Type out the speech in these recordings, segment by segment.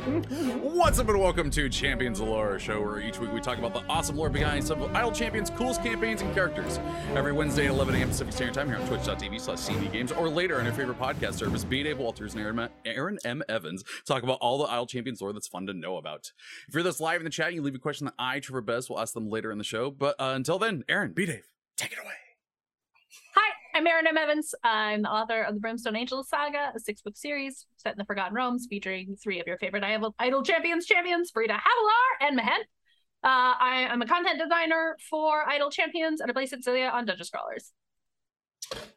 What's up and welcome to Champions of Lore, a show where each week we talk about the awesome lore behind some of Idle Champions' coolest campaigns and characters. Every Wednesday at 11 a.m. Pacific Standard Time here on twitch.tv slash CD Games or later on your favorite podcast service, B. Dave Walters and Erin, Erin M. Evans talk about all the Idle Champions lore that's fun to know about. If you're this live in the chat, you leave a question that I, Trevor Bez, will ask them later in the show. But uh, until then, Erin, B. Dave, take it away. Hi, I'm Erin M. Evans. I'm the author of the Brimstone Angels Saga, a six book series set in the Forgotten Realms featuring three of your favorite Idle Champions champions, Farideh Havilar and Mehen. Uh, I am a content designer for Idle Champions and I play Cecilia on Dungeon Scrollers.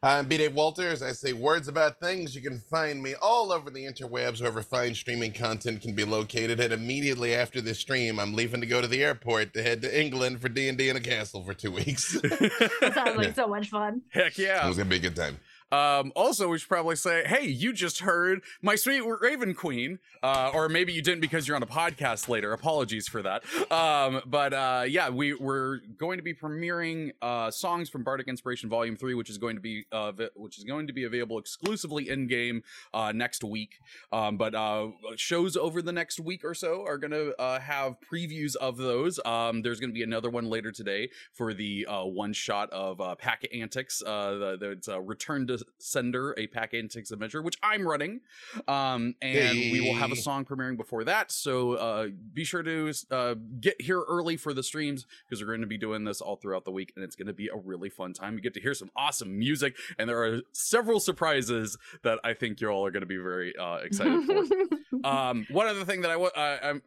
I'm B. Dave Walters. I say words about things. You can find me all over the interwebs, wherever fine streaming content can be located. And immediately after this stream, I'm leaving to go to the airport to head to England for D and D in a castle for two weeks. that sounds like so much fun. Heck yeah! It was gonna be a good time. Um, also, we should probably say, hey, you just heard my sweet Raven Queen, uh, or maybe you didn't because you're on a podcast later. Apologies for that. Um, but uh, yeah, we we're going to be premiering uh, songs from Bardic Inspiration Volume Three, which is going to be uh, which is going to be available exclusively in game uh, next week. Um, but uh, shows over the next week or so are going to have previews of those. Um, there's going to be another one later today for the one shot of Packet Antics. The, the it's, Return to Sender, a Pack Antics adventure, which I'm running. Um, and hey. we will have a song premiering before that. So uh, be sure to uh, get here early for the streams because we're going to be doing this all throughout the week and it's going to be a really fun time. You get to hear some awesome music and there are several surprises that I think you all are going to be very uh, excited for. um, one other thing that I, uh,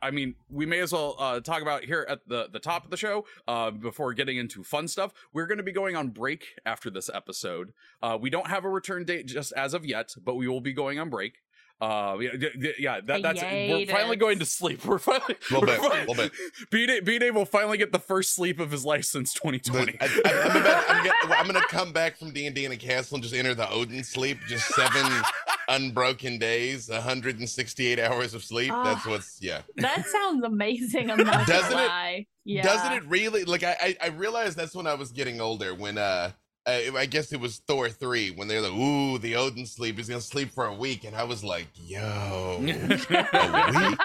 I, I mean, we may as well uh, talk about here at the, the top of the show uh, before getting into fun stuff. We're going to be going on break after this episode. Uh, we don't have a return date just as of yet, but we will be going on break. Uh, yeah, yeah that, that's we're finally going to sleep. We're finally a little bit, a little bit. B B Day will finally get the first sleep of his life since 2020. I, am about, I'm, I'm, gonna come back from D and D in a castle and just enter the Odin sleep. Just seven unbroken days, 168 hours of sleep. Uh, that's what's yeah. That sounds amazing. I'm not doesn't it? Yeah. Doesn't it really? Like I, I I realized that's when I was getting older. When uh I guess it was Thor three when they're like, "Ooh, the Odin sleep. He's gonna sleep for a week," and I was like, "Yo, a week?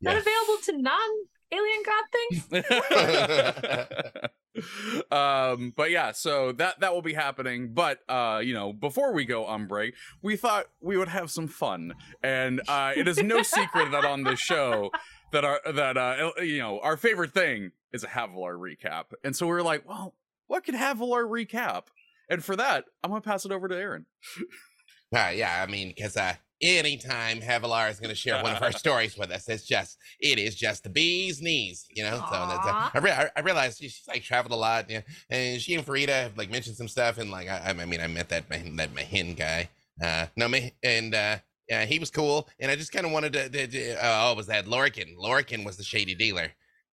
Not available to non-alien god things." um, but yeah, so that that will be happening. But uh, you know, before we go on break, we thought we would have some fun, and uh, it is no secret that on the show that our that uh, you know our favorite thing is a Havilar recap, and so we are like, well what can Havilar recap? And for that, I'm gonna pass it over to Erin. Uh, yeah, I mean, because uh, anytime Havilar is going to share one of her stories with us, it's just it is just the bee's knees, you know. Aww. So that's, uh, I, re- I realized she, she's like traveled a lot, yeah, and she and Farideh have like mentioned some stuff, and like I, I mean, I met that that Mehen guy, uh, no, and uh, yeah, he was cool, and I just kind of wanted to, to, to uh, oh, was that Lorcan? Lorcan was the shady dealer.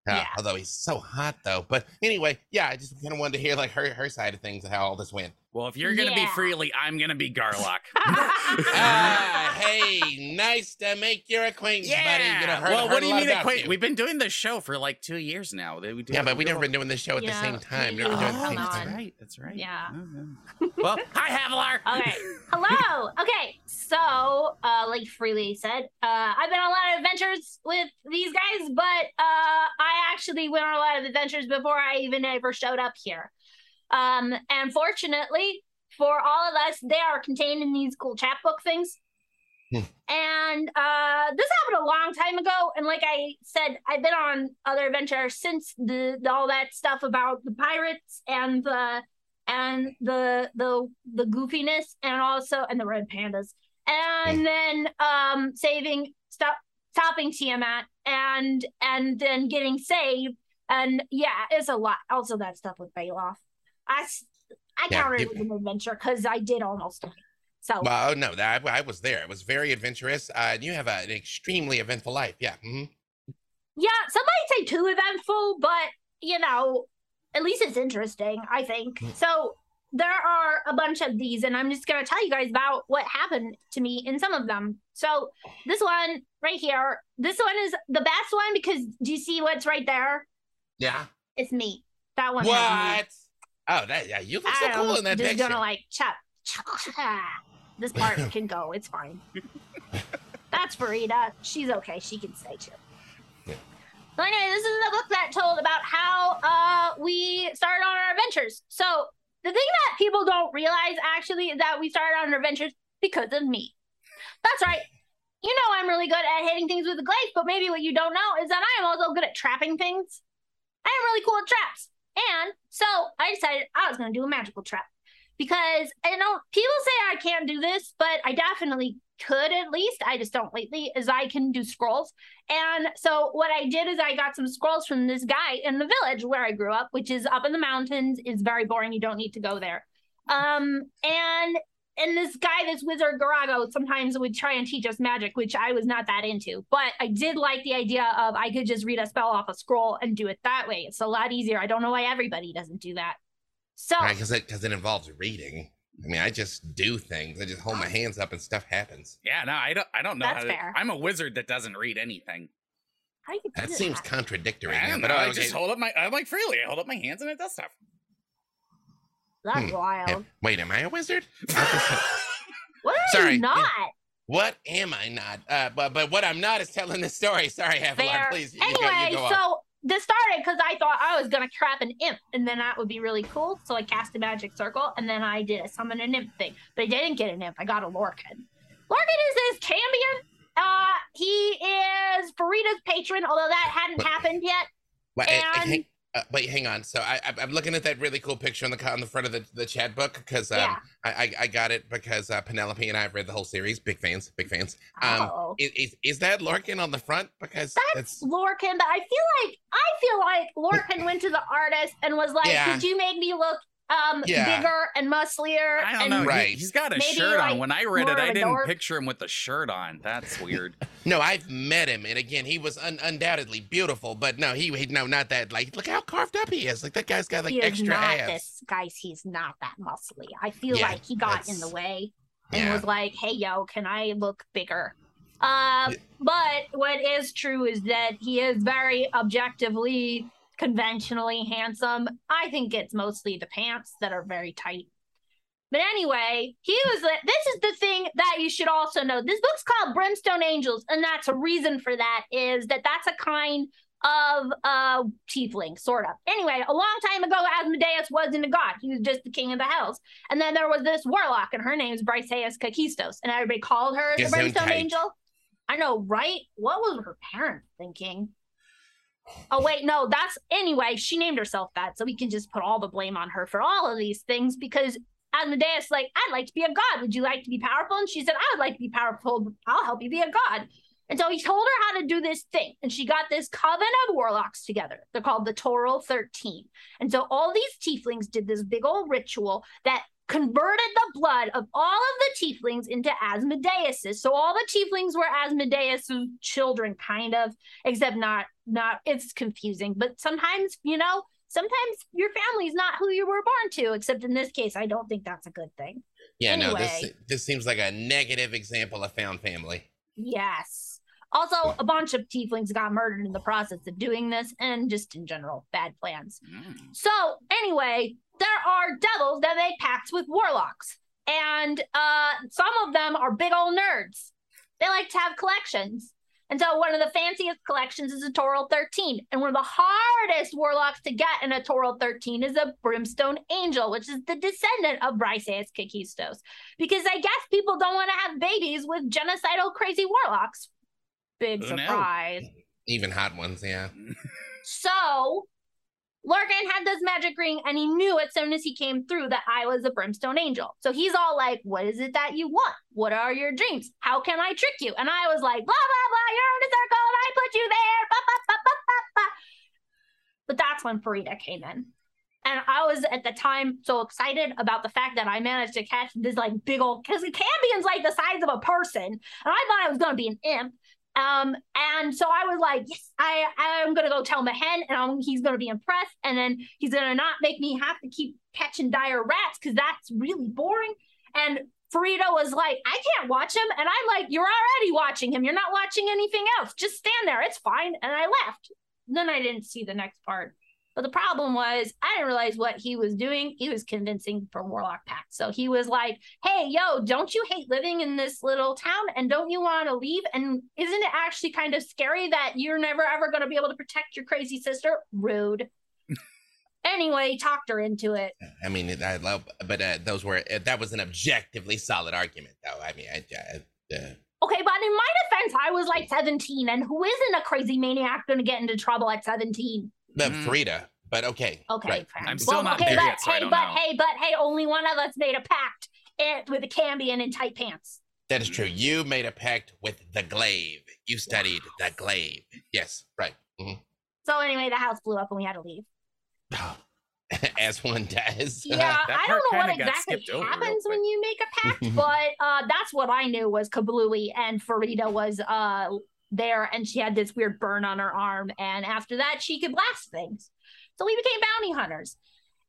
Yeah. Although he's so hot though. But anyway, yeah, I just kind of wanted to hear like her her side of things and how all this went. Well, if you're gonna yeah. be Freely, I'm gonna be Garlock. ah, hey, nice to make your acquaintance, yeah. buddy. You know, heard, well, heard what do you mean acquaintance? We've been doing this show for like two years now. We yeah, but we've never been doing this show at yeah. the same time. Yeah. Oh, that's time. right. That's right. Yeah. Oh, well, hi, Havilar. Okay. Hello. Okay. So, uh, like Freely said, uh, I've been on a lot of adventures with these guys, but uh, I actually went on a lot of adventures before I even ever showed up here. Um, and fortunately for all of us, they are contained in these cool chapbook things. Hmm. And uh, this happened a long time ago. And like I said, I've been on other adventures since the, the all that stuff about the pirates and the and the the the goofiness and also and the red pandas and hmm. then um saving stop stopping Tiamat and and then getting saved and yeah it's a lot also that stuff with Baloth I I yeah, counted it, as an adventure because I did almost. So well, no, I, I, was there. It was very adventurous. Uh, you have a, an extremely eventful life. Yeah. Mm-hmm. Yeah, some might say too eventful, but you know, at least it's interesting. I think mm. so. There are a bunch of these, and I'm just gonna tell you guys about what happened to me in some of them. So this one right here, this one is the best one because do you see what's right there? Yeah, it's me. That one. What? Oh, that yeah, you look so cool in that just picture. gonna like chop, chop. This part can go. It's fine. That's Farideh. She's okay. She can stay too. Yeah. So anyway, this is a book that told about how uh, we started on our adventures. So the thing that people don't realize actually is that we started on our adventures because of me. That's right. You know I'm really good at hitting things with a glaive, but maybe what you don't know is that I am also good at trapping things. I am really cool at traps. And so I decided I was going to do a magical trap because I know people say I can't do this, but I definitely could at least. I just don't lately, is I can do scrolls. And so what I did is I got some scrolls from this guy in the village where I grew up, which is up in the mountains. It's very boring. You don't need to go there. Um, and and this guy, this wizard Garago, sometimes would try and teach us magic, which I was not that into. But I did like the idea of I could just read a spell off a scroll and do it that way. It's a lot easier. I don't know why everybody doesn't do that. So because it because it involves reading. I mean, I just do things. I just hold my hands up and stuff happens. Yeah, no, I don't. I don't know That's how to. fair. I'm a wizard that doesn't read anything. how you do That seems that? contradictory. I don't but know. I okay. just hold up my. I'm like freely. I hold up my hands and it does stuff. That's Hmm. wild. Wait, am I a wizard? What Sorry. not? what am I not? Uh, but but what I'm not is telling the story. Sorry, Avalon. Please, you, go, anyway, you so this started because I thought I was gonna trap an imp, and then that would be really cool. So I cast a magic circle, and then I did a summon an imp thing. But I didn't get an imp. I got a Lorcan. Lorcan is his Cambion. Uh, he is Farideh's patron, although that hadn't What- happened yet. Eh, and- uh, wait, hang on. So I, I- I'm looking at that really cool picture on the on the front of the, the chapbook because um, Yeah. I, I I got it because uh, Penelope and I have read the whole series. Big fans, big fans. Um, oh. is, is is that Lorcan on the front? Because That's that's Lorcan, but I feel like I feel like Lorcan went to the artist and was like, Yeah. "Could you make me look um Yeah. bigger and musclier?" I don't and know. Right. he's got a maybe, shirt on. When I read it, I didn't dork. picture him with the shirt on. That's weird. no. I've met him, and again, he was un- undoubtedly beautiful. But no, he, he no, not that. Like, look how carved up he is. Like that guy's got like he is extra not abs. this guys. He's not that muscly. I feel Yeah, like he got in the way and Yeah. was like, "Hey, yo, can I look bigger?" Uh, Yeah. but what is true is that he is very objectively, conventionally handsome. I think it's mostly the pants that are very tight. But anyway, he was. li- This is the thing that you should also know. This book's called Brimstone Angels, and that's a reason for that. Is that that's a kind of uh tiefling, sort of. Anyway, a long time ago, Asmodeus wasn't a god; he was just the king of the hells. And then there was this warlock, and her name is Briseis Kakistos, and everybody called her the Brimstone Angel. I know, right? What was her parents thinking? Oh wait, no, that's anyway. She named herself that, so we can just put all the blame on her for all of these things because Asmodeus, like, I'd like to be a god. Would you like to be powerful? And she said, I would like to be powerful. I'll help you be a god. And so he told her how to do this thing. And she got this coven of warlocks together. They're called the Toril 13. And so all these tieflings did this big old ritual that converted the blood of all of the tieflings into Asmodeus's. So all the tieflings were Asmodeus's children, kind of, except not not it's confusing. But sometimes, you know, sometimes your family's not who you were born to, except in this case, I don't think that's a good thing. Yeah, no, this this seems like a negative example of found family. Yes. Also, a bunch of tieflings got murdered in the process of doing this, and just in general, bad plans. Mm. So, anyway, there are devils that make pacts with warlocks, and uh, some of them are big old nerds. They like to have collections. And so, one of the fanciest collections is a Toril 13. And one of the hardest warlocks to get in a Toril 13 is a Brimstone Angel, which is the descendant of Briseis Kakistos. Because I guess people don't want to have babies with genocidal crazy warlocks. Big Who knew? surprise. Even hot ones, yeah. So Lorcan had this magic ring and he knew as soon as he came through that I was a brimstone angel. So he's all like, What is it that you want? What are your dreams? How can I trick you? And I was like, blah blah blah, you're in a circle and I put you there. Ba, ba, ba, ba, ba, ba. But that's when Farideh came in. And I was at the time so excited about the fact that I managed to catch this like big old because the Cambion's like the size of a person. And I thought I was gonna be an imp. Um, and so I was like, yes, I I'm gonna go tell Mehen, and I'm, he's gonna be impressed, and then he's gonna not make me have to keep catching dire rats because that's really boring. And Farideh was like, I can't watch him, and I'm like, you're already watching him. You're not watching anything else. Just stand there. It's fine. And I left. Then I didn't see the next part. But the problem was, I didn't realize what he was doing. He was convincing for Warlock Pact. So he was like, hey, yo, don't you hate living in this little town? And don't you want to leave? And isn't it actually kind of scary that you're never ever going to be able to protect your crazy sister? Rude. anyway, talked her into it. I mean, I love, but uh, those were, uh, that was an objectively solid argument, though. I mean, I, I, uh, Okay, but in my defense, I was like 17, and who isn't a crazy maniac going to get into trouble at 17? The Mm. Farideh, but okay. Okay, right. I'm still not okay, there but yet, so hey, but know. hey, but hey, only one of us made a pact and, with a Cambion in tight pants. That is true. You made a pact with the glaive. You studied the glaive. Yes, right. Mhm. So anyway, the house blew up and we had to leave. As one does. Yeah, That I don't know what exactly skipped over real happens when you make a pact, but uh, that's what I knew was Kablooey and Farideh was uh there, and she had this weird burn on her arm, and after that, she could blast things. So we became bounty hunters.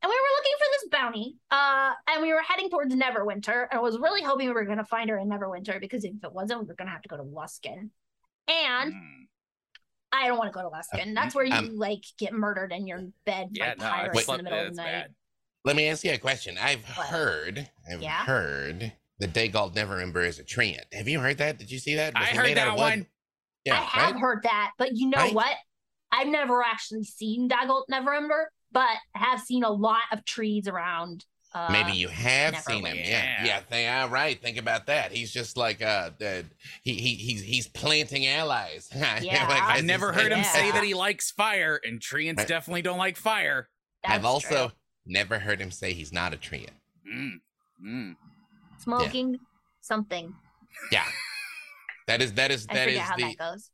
And we were looking for this bounty, uh, and we were heading towards Neverwinter. And I was really hoping we were going to find her in Neverwinter because if it wasn't, we were going to have to go to Luskan. And Mm. I don't want to go to Luskan. That's where you um, like get murdered in your bed Yeah, by pirates it's, in the middle of the night. bad. Let me ask you a question. I've What? heard, I've Yeah? heard that Dagult Neverember is a treant. Have you heard that? Did you see that? I Was he heard made out that of wood? one. Yeah, I have right? heard that, but you know Right? what? I've never actually seen Dagult Neverember, but have seen a lot of trees around. Uh, Maybe you have seen him. Yeah, Yeah. yeah. They are right. Think about that. He's just like uh, the, he he he's he's planting allies. Yeah. Like, I that's never his heard him thing. say that he likes fire, and treants Right. definitely don't like fire. I've also true. never heard him say he's not a treant. Mm. Mm. smoking something. Yeah, that is that is I that forget is how the that goes.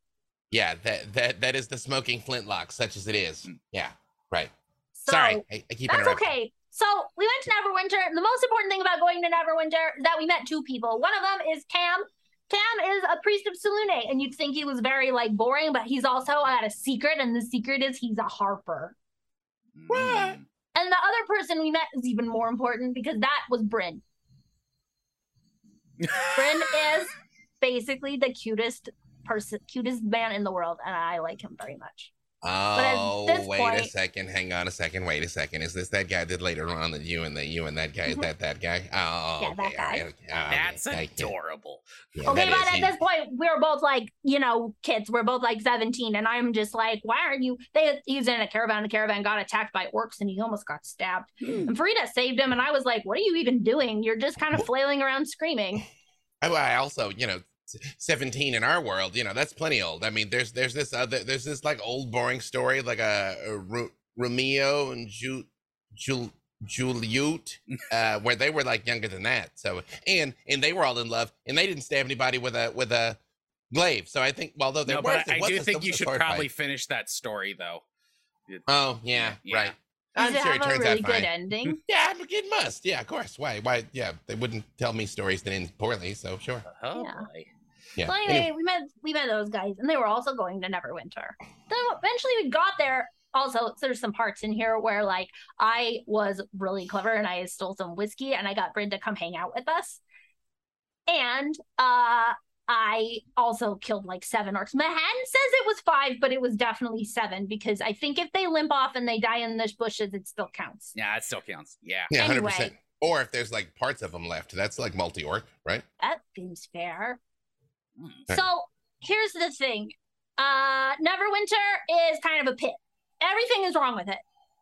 yeah that that that is the smoking flintlock, such as it is. Mm. Yeah, right. So Sorry, I, I keep that's okay. So we went to Neverwinter. and The most important thing about going to Neverwinter is that we met two people. One of them is Tam. Tam is a priest of Selune, and you'd think he was very like boring, but he's also got a secret, and the secret is he's a harper. What? Mm. And the other person we met is even more important because that was Brin. Brin is basically the cutest person, cutest man in the world, and I like him very much. Oh, this wait a point- second. Hang on a second. Wait a second. Is this that guy that later on that you and that you and that guy? Is Mhm. that that guy? Oh, Yeah, that okay, all guy. okay, That's okay. adorable. Yeah, Okay, that but is. at He- this point, we're both like, you know, kids. We're both like 17, and I'm just like, why aren't you? They he was in a caravan. The caravan got attacked by orcs, and he almost got stabbed. Hmm. And Farideh saved him, and I was like, what are you even doing? You're just kind of flailing around screaming. I, I also, you know, 17 in our world, you know, that's plenty old. I mean, there's there's this other there's this like old boring story like a, a Ro- Romeo and Ju, Jul, Juliet, mm. uh, where they were like younger than that. So and and they were all in love, and they didn't stab anybody with a with a glaive. So I think, although there No, was, but I was do a- think you should probably fight. finish that story though. Oh yeah, Yeah. right. Does I'm it sure it have a turns really out good fine. ending? Yeah, it must. Yeah, of course. Why? Why? Yeah, they wouldn't tell me stories that end poorly. So sure. Oh Yeah. boy. Yeah. So anyway, we met we met those guys, and they were also going to Neverwinter. Then eventually we got there. Also, there's some parts in here where like I was really clever and I stole some whiskey and I got Brin to come hang out with us. And uh I also killed like seven orcs. Mehen says it was five, but it was definitely seven because I think if they limp off and they die in the bushes, it still counts. Yeah, it still counts. Yeah. Yeah, hundred Anyway. percent. Or if there's like parts of them left, that's like multi orc, right? That seems fair. Mm. Right. So here's the thing. Uh Neverwinter is kind of a pit. Everything is wrong with it.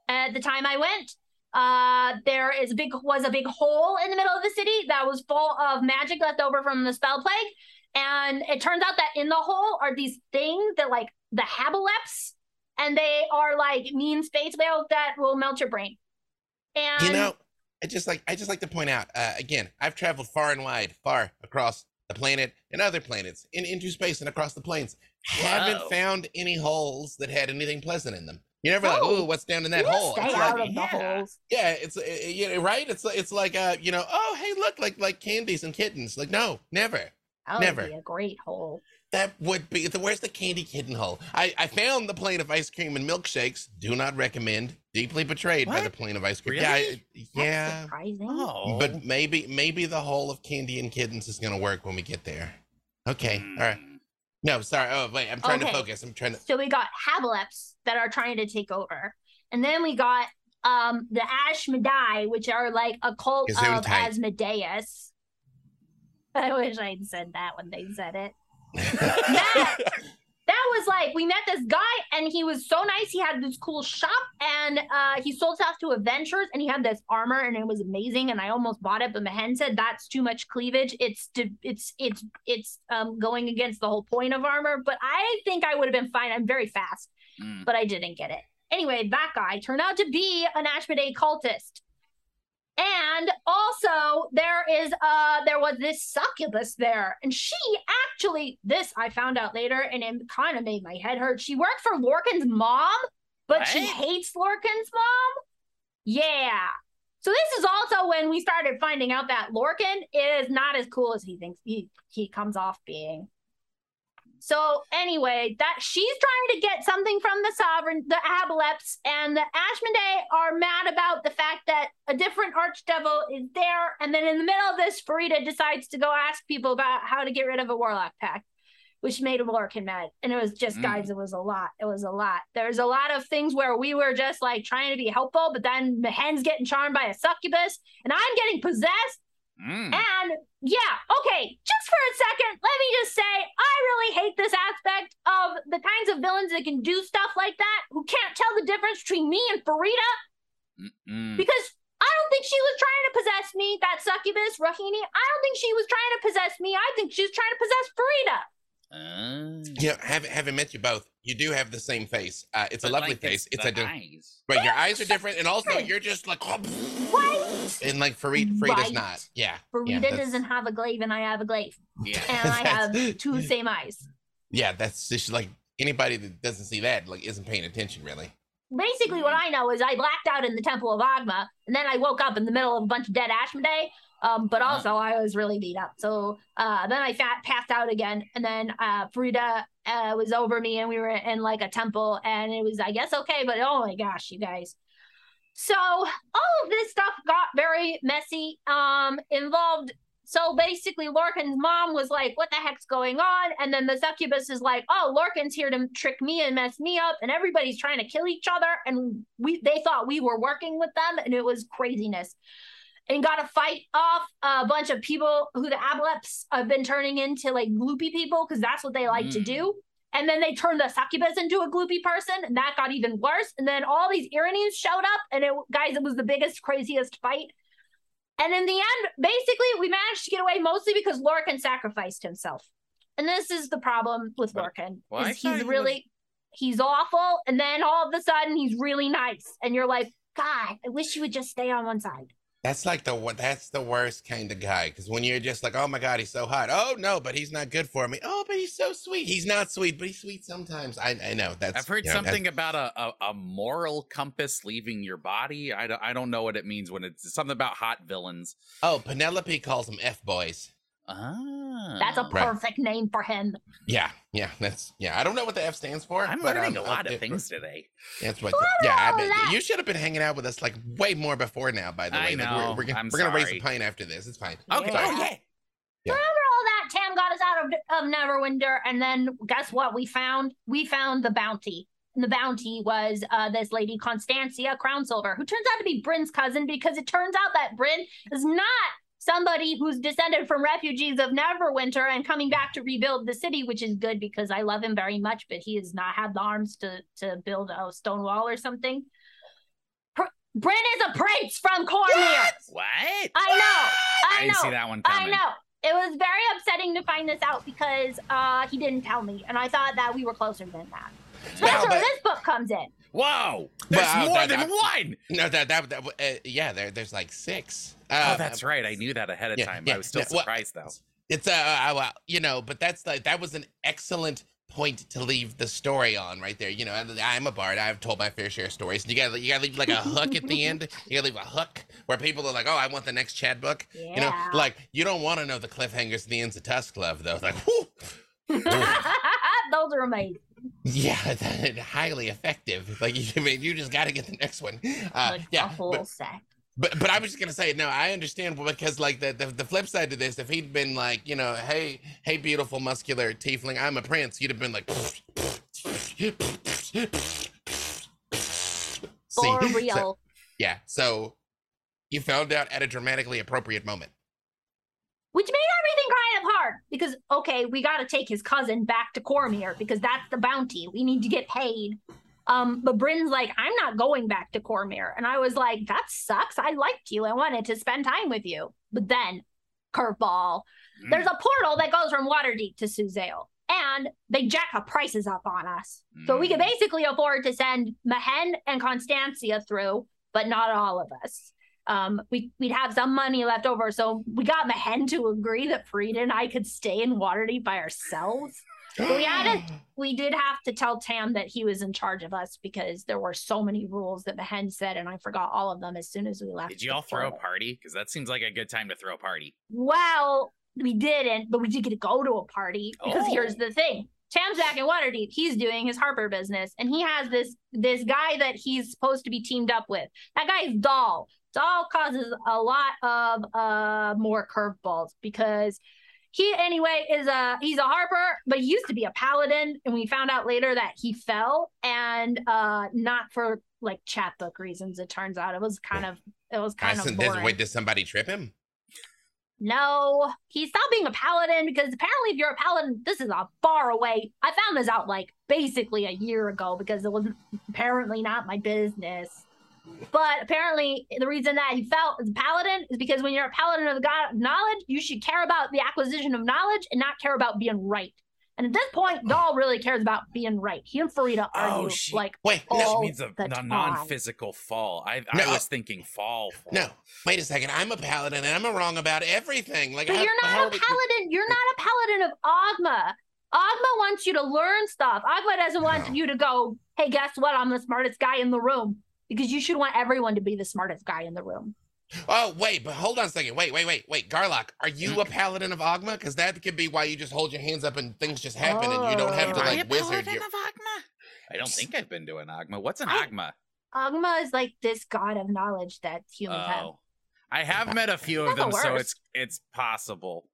At the time I went, uh there is a big was a big hole in the middle of the city that was full of magic left over from the spell plague. And it turns out that in the hole are these things that like the aboleths, and they are like mean space whales that will melt your brain. And you know, I just like I just like to point out uh, again. I've traveled far and wide, far across the planet and other planets, in, into space and across the planes. Haven't found any holes that had anything pleasant in them. You're never like, No. "Ooh, what's down in that hole?" stay It's out like, of the yeah. holes. yeah, it's uh, you know, right. It's like it's like uh, you know, oh hey, look, like like candies and kittens. Like no, never. That Never. would be a great hole. That would be the where's the candy kitten hole? I, I found the plane of ice cream and milkshakes. Do not recommend. Deeply betrayed by the plane of ice cream. Really? Yeah, I- That's yeah. surprising. Oh. But maybe maybe the hole of candy and kittens is gonna work when we get there. Okay. All right. Mm. No, sorry. Oh wait, I'm trying to focus. I'm trying to So we got aboleths that are trying to take over. and then we got um the Ashmedai, which are like a cult of Asmodeus. I wish I'd said that when they said it. that, that was like we met this guy and he was so nice. He had this cool shop and uh, he sold stuff to Adventures and he had this armor and it was amazing and I almost bought it, but Mehen said that's too much cleavage. It's it's it's it's um, going against the whole point of armor. But I think I would have been fine. I'm very fast, Mm. but I didn't get it. Anyway, that guy turned out to be an Ashmedai cultist. And also there is uh there was this succubus there, and she actually this I found out later, and it kind of made my head hurt. She worked for Lorcan's mom, but she hates Lorcan's mom. Yeah. So this is also when we started finding out that Lorcan is not as cool as he thinks he he comes off being. So anyway, that she's trying to get something from the sovereign, the aboleths, and the Ashmedai are mad about the fact that a different archdevil is there. And then in the middle of this, Farideh decides to go ask people about how to get rid of a warlock pack, which made Lorcan mad. And it was just, Mm. guys, it was a lot. It was a lot. There's a lot of things where we were just like trying to be helpful, but then Mehen's getting charmed by a succubus, and I'm getting possessed. Mm. And yeah, okay, just for a second, let me just say I really hate this aspect of the kinds of villains that can do stuff like that who can't tell the difference between me and Farideh Mm. because I don't think she was trying to possess me, that succubus, Rohini. I don't think she was trying to possess me. I think she was trying to possess Farideh. Uh, You know, having, having met you both, you do have the same face. Uh, it's a lovely like, face. It's the a di- eyes. right. Your eyes are different, and also you're just like, And like Farid, Farideh's Right. not. Yeah. Farideh yeah, doesn't have a glaive and I have a glaive. Yeah. And I have two same eyes. Yeah, that's just like anybody that doesn't see that like isn't paying attention really. basically what I know is I blacked out in the Temple of Ogma, and then I woke up in the middle of a bunch of dead Ashmedai. Um, but also I was really beat up. So uh, then I fat passed out again, and then uh, Farideh uh, was over me, and we were in like a temple, and it was I guess okay, but oh my gosh, you guys. So all of this stuff got very messy. Um, involved. So basically, Lorcan's mom was like, "What the heck's going on?" And then the succubus is like, "Oh, Lorcan's here to trick me and mess me up," and everybody's trying to kill each other. And we they thought we were working with them, and it was craziness. And got to fight off a bunch of people who the aboleths have been turning into like gloopy people because that's what they like to Mm. do. And then they turned the succubus into a gloopy person, and that got even worse. And then all these erinyes showed up, and it guys, it was the biggest, craziest fight. And in the end, basically, we managed to get away mostly because Lorcan sacrificed himself. And this is the problem with Lorcan. is he's he really he's awful, and then all of a sudden he's really nice. And you're like, God, I wish you would just stay on one side. That's like the. That's the worst kind of guy. Because when you're just like, oh my god, he's so hot. Oh no, but he's not good for me. Oh, but he's so sweet. He's not sweet, but he's sweet sometimes. I I know that's. I've heard you know, something about a, a, a moral compass leaving your body. I don't, I don't know what it means when it's something about hot villains. Oh, Penelope calls them f boys. Ah, That's a Right. perfect name for him. Yeah, yeah, that's yeah. I don't know what the F stands for. I'm but, learning um, a lot uh, of things today. That's what. Yeah, I all bet that. you should have been hanging out with us like way more before now. By the I way, Like, know. we're, we're, gonna- I'm we're gonna raise a pint after this. It's fine. Okay. Yeah. Oh yeah. Yeah. Remember all that Tam got us out of, of Neverwinter, and then guess what we found? We found the bounty. And the bounty was uh, this lady Constancia Crown Silver, who turns out to be Brin's cousin because it turns out that Brin is not somebody who's descended from refugees of Neverwinter and coming back to rebuild the city, which is good because I love him very much, but he has not had the arms to to build a stone wall or something. Pr- Brin is a prince from Cormyr. What? I know. I, I didn't see that one I know. It was very upsetting to find this out because uh, he didn't tell me, and I thought that we were closer than that. That's where but- this book comes in. Whoa! There's Well, more that- than that- one. No, that that, that uh, yeah. There, there's like six. oh, Uh, that's right. I knew that ahead of yeah, time. yeah, I was still yeah, well- surprised though. It's uh, uh, well, you know, but that's like that was an excellent point to leave the story on right there. You know, I- I'm a bard. I've told my fair share of stories. You gotta you gotta leave like a hook at the end. You gotta leave a hook where people are like, oh, I want the next chapbook. Yeah. You know, like you don't want to know the cliffhangers and the ends of Tusk Love though. Like, whew, Those are amazing. Yeah, that, highly effective. Like you, I mean, you just got to get the next one. Uh, like yeah, whole but, set. But but I was just gonna say no. I understand because like the, the the flip side to this, if he'd been like you know, hey hey beautiful muscular tiefling, I'm a prince, you'd have been like. For See, so- real. yeah. So you found out at a dramatically appropriate moment. Which made everything of hard because okay, we got to take his cousin back to Cormyr because that's the bounty. We need to get paid. Um, but Brin's like, I'm not going back to Cormyr, and I was like, that sucks. I liked you. I wanted to spend time with you, but then curveball. Mm. There's a portal that goes from Waterdeep to Suzail, and they jack the prices up on us. So we could Mm. basically afford to send Mehen and Constancia through, but not all of us. Um, we we'd have some money left over, so we got Mehen to agree that Farideh and I could stay in Waterdeep by ourselves. we had We did have to tell Tam that he was in charge of us because there were so many rules that Mehen said, and I forgot all of them as soon as we left. Did you all throw a party? Because that seems like a good time to throw a party. Well, we didn't, but we did get to go to a party because Oh. here's the thing. Tam's back in Waterdeep. He's doing his Harper business, and he has this this guy that he's supposed to be teamed up with. That guy is Dahl. Dahl causes a lot of uh more curveballs because he anyway is a he's a Harper, but he used to be a paladin, and we found out later that he fell and uh not for like chapbook reasons. It turns out it was kind of it was kind of said, "This- boring. wait, did somebody trip him? No, he stopped being a paladin because apparently, if you're a paladin, this is a far away. I found this out like basically a year ago because it was apparently not my business. But apparently, the reason that he felt as a paladin is because when you're a paladin of the god of knowledge, you should care about the acquisition of knowledge and not care about being right. And at this point, Dahl really cares about being right. He and Farideh oh, argue Oh, she- like Wait, Oh, no, Which means a, the a non-physical fall. I, I No. was thinking fall. fall. no. Wait a second. I'm a paladin and I'm wrong about everything. Like, But how- you're not are a we- paladin. You're not a paladin of Ogma. Ogma wants you to learn stuff. Ogma doesn't want No. you to go, hey, guess what? I'm the smartest guy in the room. Because you should want everyone to be the smartest guy in the room. Oh, wait, but hold on a second. Wait, wait, wait, wait. Garlock, are you a paladin of Ogma? Because that could be why you just hold your hands up and things just happen and you don't have to Oh. Am I like a wizard. paladin Your... of Ogma? I don't think I've been to an Ogma. What's an I- Agma? Ogma is like this god of knowledge that humans have. Oh, I have met a few of Not the them, so it's it's possible.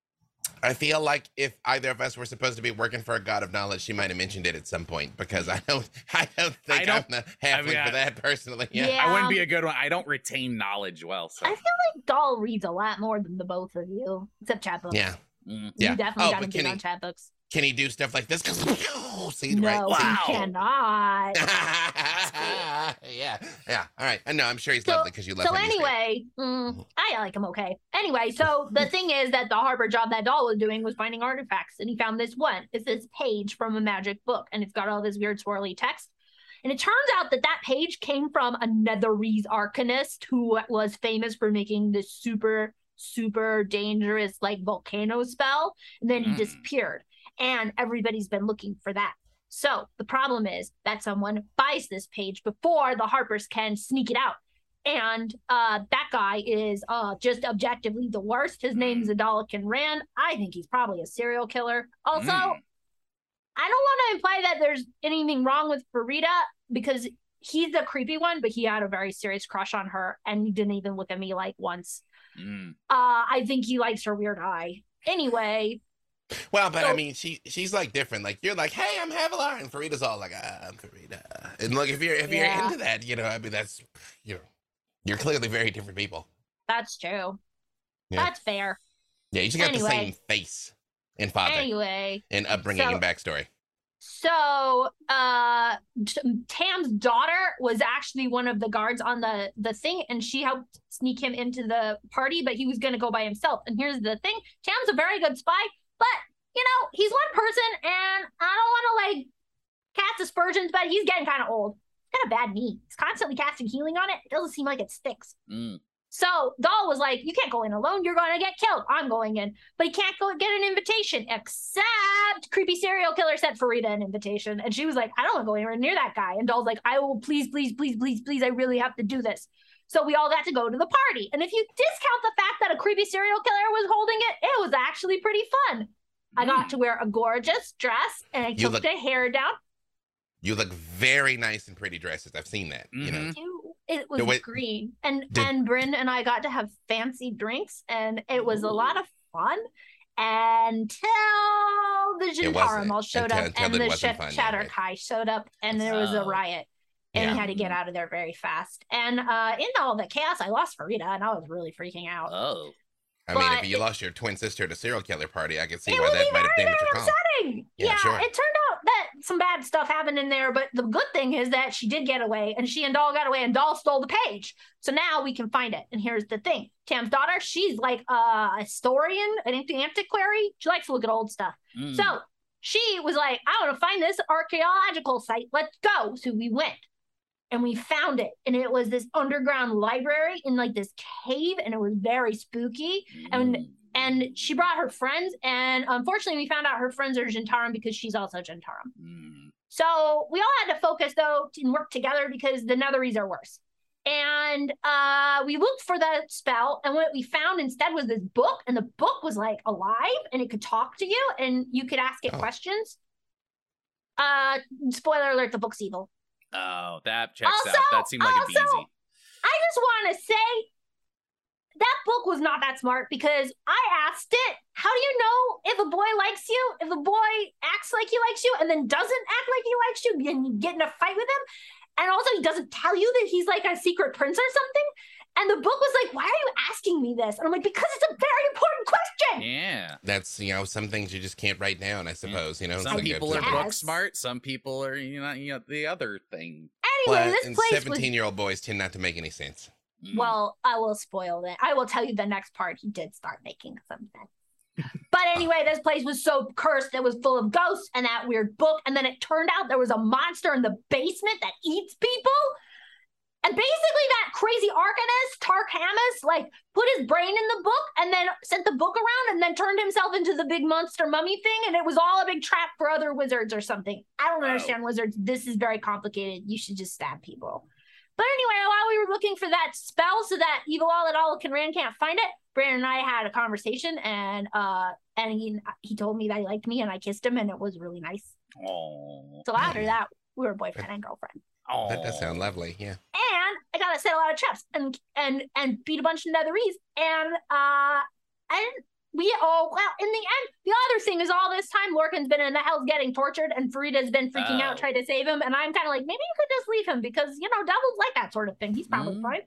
I feel like if either of us were supposed to be working for a god of knowledge, she might have mentioned it at some point because I don't, I don't think I don't- I'm the halfling mean, I- for that personally. Yeah. Yeah. I wouldn't be a good one. I don't retain knowledge well, so I feel like Dahl reads a lot more than the both of you, except chapbooks. Yeah. Mm. Yeah. Definitely Oh, got to but be on he- chapbooks. Can he do stuff like this? See, No, right? he Wow. cannot. yeah, yeah. All right. I know. I'm sure he's So- lovely because you love So him. Great. anyway, mm, I like him okay. Anyway, so the thing is that the Harper job that Dahl was doing was finding artifacts, and he found this one. It's this page from a magic book, and it's got all this weird swirly text. And it turns out that that page came from a Netherese arcanist who was famous for making this super, super dangerous like volcano spell, and then he Mm. disappeared. And everybody's been looking for that. So the problem is that someone buys this page before the Harpers can sneak it out. And uh, that guy is uh, just objectively the worst. His name's Adalican Rand. I think he's probably a serial killer. Also, Mm. I don't want to imply that there's anything wrong with Farideh because he's the creepy one, but he had a very serious crush on her and he didn't even look at me like once. Mm. Uh, I think he likes her weird eye. Anyway, Well, but I mean, she she's like different. Like you're like, hey, I'm Havilar, and Farideh's all like, ah, I'm Farideh. And look, if you're if you're into that, you know, I mean, that's you're you're clearly very different people. that's true. Yeah. That's fair. Yeah, you just got the same face and father Anyway, and upbringing so- and backstory. So, uh, Tam's daughter was actually one of the guards on the the thing, and she helped sneak him into the party. But he was going to go by himself. And here's the thing: Tam's a very good spy, but you know he's one person, and I don't want to like cast aspersions, but he's getting kind of old. He's got a bad knee. He's constantly casting healing on it. It doesn't seem like it sticks. Mm. So Dahl was like, "You can't go in alone. You're going to get killed. I'm going in, but he can't go get an invitation. Except creepy serial killer sent Farideh an invitation, and she was like, "I don't want to go anywhere near that guy." And Dahl's like, "I will, please, please, please, please, please. I really have to do this." So we all got to go to the party, and if you discount the fact that a creepy serial killer was holding it, it was actually pretty fun. I got to wear a gorgeous dress, and I You took look- the hair down. You look very nice in pretty dresses. I've seen that. You know. Mm-hmm. It was No, wait. green, and Did- and Brin and I got to have fancy drinks, and it was a lot of fun until the It wasn't. Zhentarim showed Until- up until and the wasn't Sh- Shatter. Kai showed up, and there was a Oh. riot. And Yeah. we had to get out of there very fast. And uh, in all the chaos, I lost Farideh, and I was really freaking out. Oh. I mean, if you it- lost your twin sister to a serial killer party, I could see It why would that be might have very, damaged your very calm. upsetting. Yeah, Yeah, sure. it turned out that some bad stuff happened in there, but the good thing is that she did get away, and she and Dahl got away, and Dahl stole the page. So now we can find it. And here's the thing: Tam's daughter, she's like a historian, an antiquary. She likes to look at old stuff. Mm. So she was like, I want to find this archaeological site. Let's go. So we went and we found it. And it was this underground library in like this cave, and it was very spooky. and- Mm. And she brought her friends. And unfortunately, we found out her friends are Zhentarim because she's also Zhentarim. Mm. So we all had to focus though and work together because the Netherese are worse. And uh, we looked for the spell, and what we found instead was this book, and the book was like alive, and it could talk to you, and you could ask it Oh. questions. Uh, spoiler alert: the book's evil. Oh, that checks Also- out. That seemed like it'd be easy. I just want to say that book was not that smart because I asked it, "How do you know if a boy likes you? If a boy acts like he likes you and then doesn't act like he likes you, and you get in a fight with him, and also he doesn't tell you that he's like a secret prince or something?" And the book was like, "Why are you asking me this?" And I'm like, "Because it's a very important question." Yeah. That's you know some things you just can't write down. I suppose you know. Some like a- people are Yes. book smart. Some people are, you know, you know the other thing. Anyway, But this and place was seventeen-year-old boys tend not to make any sense. Mm. Well, I will spoil it. I will tell you the next part. He did start making some sense. But anyway, this place was so cursed. It was full of ghosts and that weird book. And then it turned out there was a monster in the basement that eats people. And basically, that crazy Arcanist, Tark Hamas, like put his brain in the book and then sent the book around and then turned himself into the big monster mummy thing. And it was all a big trap for other wizards or something. I don't Wow. understand wizards. This is very complicated. You should just stab people. But anyway, while we were looking for that spell so that Evil All at all can Ran can't find it, Brandon and I had a conversation and uh and he he told me that he liked me and I kissed him and it was really nice. Oh. So after that, we were boyfriend and girlfriend. Oh. That does sound lovely. Yeah. And I got to set a lot of traps and and and beat a bunch of Netherese and uh and we all well in the end the other thing is all this time Lorcan's been in the hell's getting tortured and Farideh's been freaking Oh. out trying to save him and I'm kind of like maybe you could just leave him because you know devils like that sort of thing he's probably Mm. fine.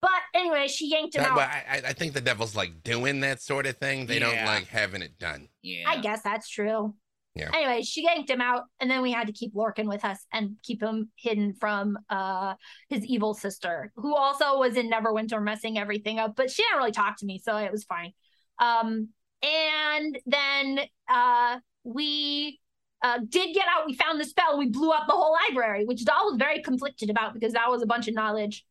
But anyway, she yanked him That- out. but I, I- I think the devil's like doing that sort of thing. They don't like having it done. Yeah. I guess that's true. Yeah. Anyway, she yanked him out, and then we had to keep Lorcan with us and keep him hidden from uh his evil sister, who also was in Neverwinter messing everything up, but she didn't really talk to me, so it was fine. Um, and then uh we uh, did get out. We found the spell. We blew up the whole library, which Dahl was very conflicted about because that was a bunch of knowledge.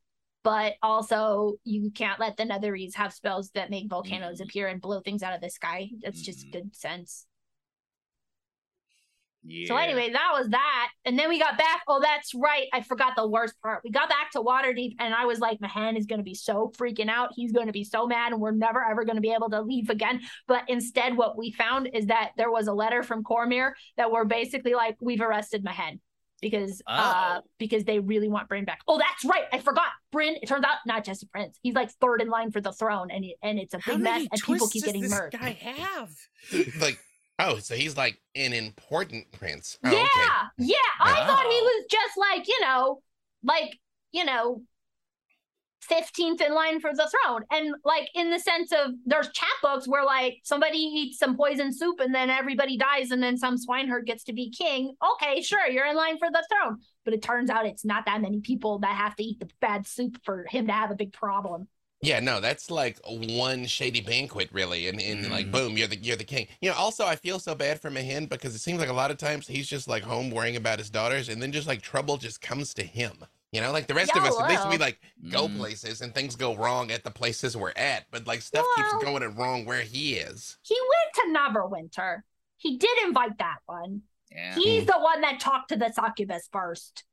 But also, you can't let the Netherese have spells that make volcanoes Mhm. appear and blow things out of the sky. That's just Mhm. good sense. Yeah. So anyway, that was that. And then we got back. Oh, that's right. I forgot the worst part. We got back to Waterdeep, and I was like, Mehen is going to be so freaking out. He's going to be so mad, and we're never ever going to be able to leave again. But instead, what we found is that there was a letter from Cormyr that were basically like, we've arrested Mehen because uh Oh. because they really want Brin back. Oh, that's right. I forgot. Brin. It turns out not just a prince. He's like third in line for the throne, and it, and it's a How big mess, and people keep getting this murdered. guy have? like, oh, so he's like an important prince. Oh, yeah, okay. yeah. I thought he was just like, you know, like, you know, 15th in line for the throne. And like in the sense of there's chapbooks where like somebody eats some poison soup and then everybody dies and then some swineherd gets to be king. Okay, sure, you're in line for the throne. But it turns out it's not that many people that have to eat the bad soup for him to have a big problem. Yeah, no, that's like one shady banquet, really, and, and like Mhm. boom, you're the you're the king. You know, also I feel so bad for Mehen because it seems like a lot of times he's just like home worrying about his daughters, and then just like trouble just comes to him. You know, like the rest of Yeah, us, at least we like go Mm. places and things go wrong at the places we're at, but like stuff Well. keeps going wrong where he is. He went to Neverwinter. He did invite that one. Yeah. He's the one that talked to the succubus first.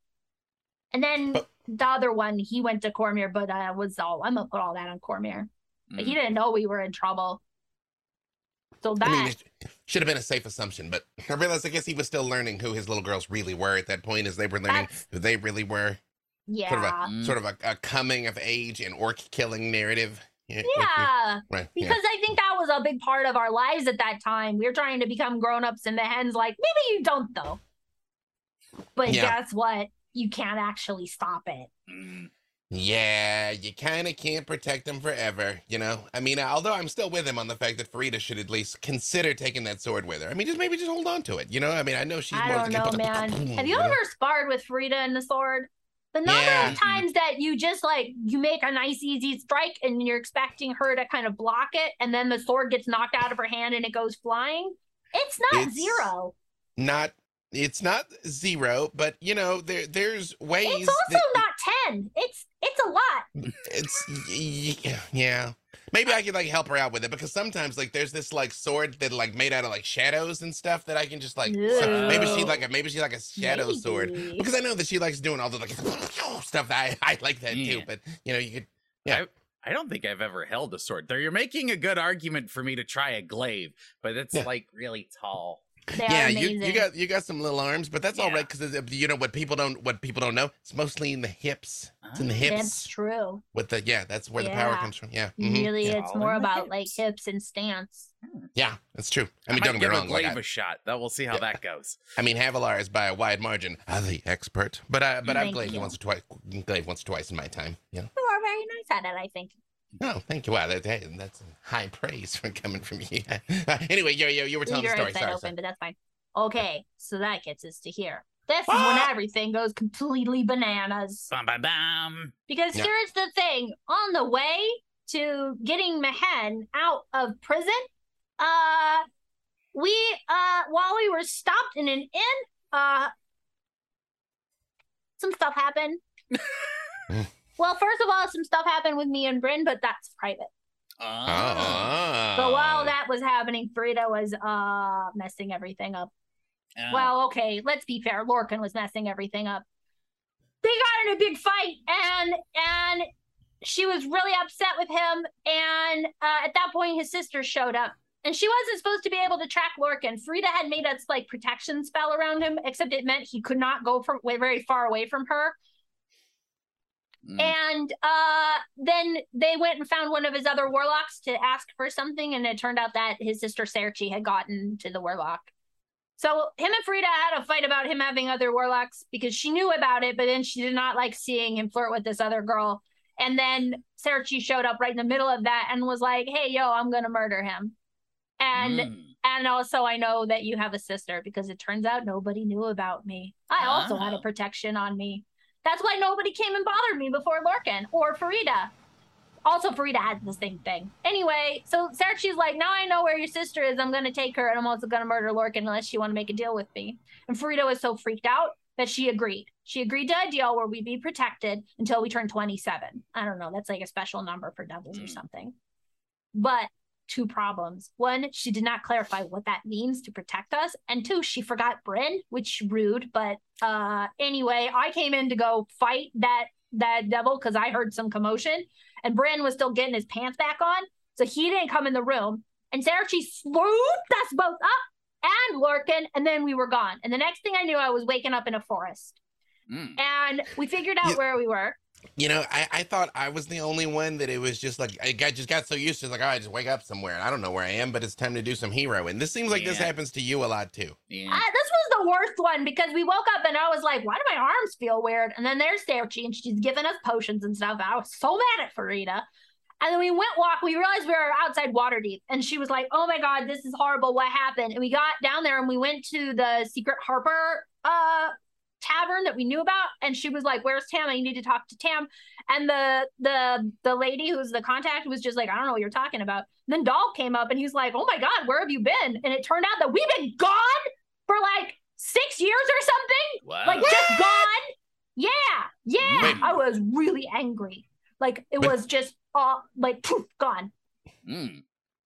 And then But- the other one, he went to Cormyr, but uh, was all I'm gonna put all that on Cormyr. But he Mm. didn't know we were in trouble. So that I mean, should have been a safe assumption, but I realized I guess he was still learning who his little girls really were at that point, as they were learning that's who they really were. yeah. Sort of a Mm. sort of a, a coming of age and orc killing narrative. Yeah, yeah. right. yeah. Because I think that was a big part of our lives at that time. We were trying to become grown ups and Mehen's like, maybe you don't though. But Yeah. guess what? You can't actually stop it. Mm. Yeah, you kind of can't protect him forever, you know? I mean, although I'm still with him on the fact that Farideh should at least consider taking that sword with her. I mean, just maybe just hold on to it, you know? I mean, I know she's I more don't know, man. Have you know? ever sparred with Farideh and the sword? The number Yeah. of times that you just like you make a nice easy strike and you're expecting her to kind of block it, and then the sword gets knocked out of her hand and it goes flying. It's not It's- zero. Not, it's not zero, but, you know, there there's ways It's also that not ten. It's it's a lot. it's, y- y- yeah. Maybe I could like help her out with it because sometimes like there's this like sword that like made out of like shadows and stuff that I can just like so maybe she like a maybe she like a shadow sword because I know that she likes doing all the like stuff that I, I like that too. But you know, you could Yeah. I don't think I've ever held a sword. There, you're making a good argument for me to try a glaive, but it's Yeah. like really tall. They yeah, you, you got you got some little arms, but that's all Yeah. right because you know what people don't what people don't know. It's mostly in the hips. It's in the Ah. hips That's true. with the yeah. That's where the power comes from. Yeah, mhm. Really, Yeah. it's All more in the about like hips. hips and stance. yeah, that's true. I mean, might don't get me give wrong. a Like, glaive I, a shot. That we'll see how Yeah. that goes. I mean, Havilar is by a wide margin uh, the expert, but I but I've Thank glaive you. once or twice. Glaive once or twice in my time. You know. You are very nice at it, I think. Oh, thank you. Wow, that, hey, that's high praise for coming from you. anyway, yo, yo, you were telling Leave the your story. head Sorry, open, sorry. but that's fine. Okay, so that gets us to here. This is when Ah! everything goes completely bananas. Bam, bam, bam. Because Yeah. here's the thing: on the way to getting Mehen out of prison, uh, we uh, while we were stopped in an inn, uh, some stuff happened. Well, first of all, some stuff happened with me and Brin, but that's private. Ah. But while Oh. that was happening, Farideh was uh messing everything up. Ah. Well, okay, let's be fair. Lorcan was messing everything up. They got in a big fight, and and she was really upset with him. And uh, at that point, his sister showed up, and she wasn't supposed to be able to track Lorcan. Frida had made a like protection spell around him, except it meant he could not go from very far away from her. Mm. And uh, then they went and found one of his other warlocks to ask for something, and it turned out that his sister Sairché had gotten to the warlock. So him and Farideh had a fight about him having other warlocks because she knew about it, but then she did not like seeing him flirt with this other girl. And then Sairché showed up right in the middle of that and was like, "Hey, yo, I'm gonna murder him." And Mm. and also I know that you have a sister because it turns out nobody knew about me. I also had a Oh. protection on me. That's why nobody came and bothered me before Lorcan or Farideh. Also, Farideh had the same thing. Anyway, so Sairché's like, now I know where your sister is. I'm gonna take her and I'm also gonna murder Lorcan unless you want to make a deal with me. And Farideh was so freaked out that she agreed. She agreed to a deal where we'd be protected until we turn 27. I don't know. That's like a special number for devils or Hmm. something. But two problems. One, she did not clarify what that means to protect us. And two, she forgot Brin, which rude. But uh anyway, I came in to go fight that that devil because I heard some commotion. And Brin was still getting his pants back on. So he didn't come in the room. And Sairché swooped us both up and Lorcan, and then we were gone. And the next thing I knew, I was waking up in a forest. Mm. And we figured out Yeah. where we were. You know, I, I thought I was the only one that it was just like I got just got so used to it, like, oh, I just wake up somewhere and I don't know where I am, but it's time to do some hero. And this seems like this happens to you a lot too. Yeah. Uh, this was the worst one because we woke up and I was like, why do my arms feel weird? And then there's Sairché and she's giving us potions and stuff. I was so mad at Farideh. And then we went walk. We realized we were outside Waterdeep, and she was like, "Oh my god, this is horrible. What happened?" And we got down there and we went to the secret Harper uh tavern that we knew about, and she was like, "Where's Tam? I need to talk to Tam." And the the the lady who's the contact was just like, "I don't know what you're talking about." And then Dahl came up and he's like, "Oh my god, where have you been?" And it turned out that we've been gone for like six years or something Wow. like just gone. Yeah, yeah. Wait. I was really angry. Like it But- was just all like poof, gone. Mm.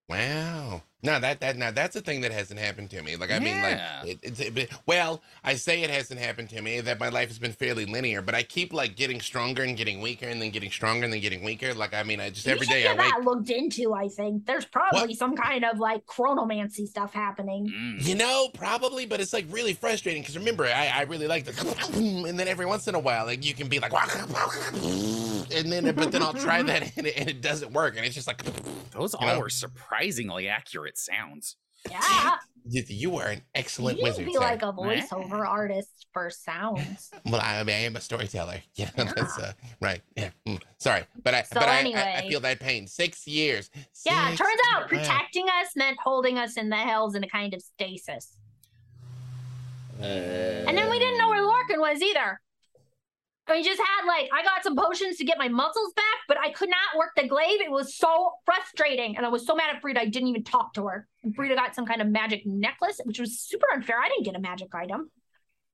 Wow. No, that that now that's a thing that hasn't happened to me. Like I mean, like it, it's it, well, I say it hasn't happened to me. That my life has been fairly linear, but I keep like getting stronger and getting weaker, and then getting stronger and then getting weaker. Like I mean, I just You every should I wake. that looked into. I think there's probably some kind of like chronomancy stuff happening. Mm. You know, probably, but it's like really frustrating because remember, I, I really like the, and then every once in a while, like you can be like, and then but then I'll try that and it, and it doesn't work, and it's just like, Those all know? were surprisingly accurate sounds. Yeah, You, you are an excellent you wizard. be sir. like a voiceover artist for sounds. Well, I, I mean, I am a storyteller. Yeah, that's uh, right. Yeah, mm, sorry, but I, So but I- I, I, feel that pain. Six years. Yeah, it turns out protecting us meant holding us in the hells in a kind of stasis. And then we didn't know where Lorcan was either. We just had like I got some potions to get my muscles back, but I could not work the glaive. It was so frustrating, and I was so mad at Farideh. I didn't even talk to her. And Farideh got some kind of magic necklace, which was super unfair. I didn't get a magic item.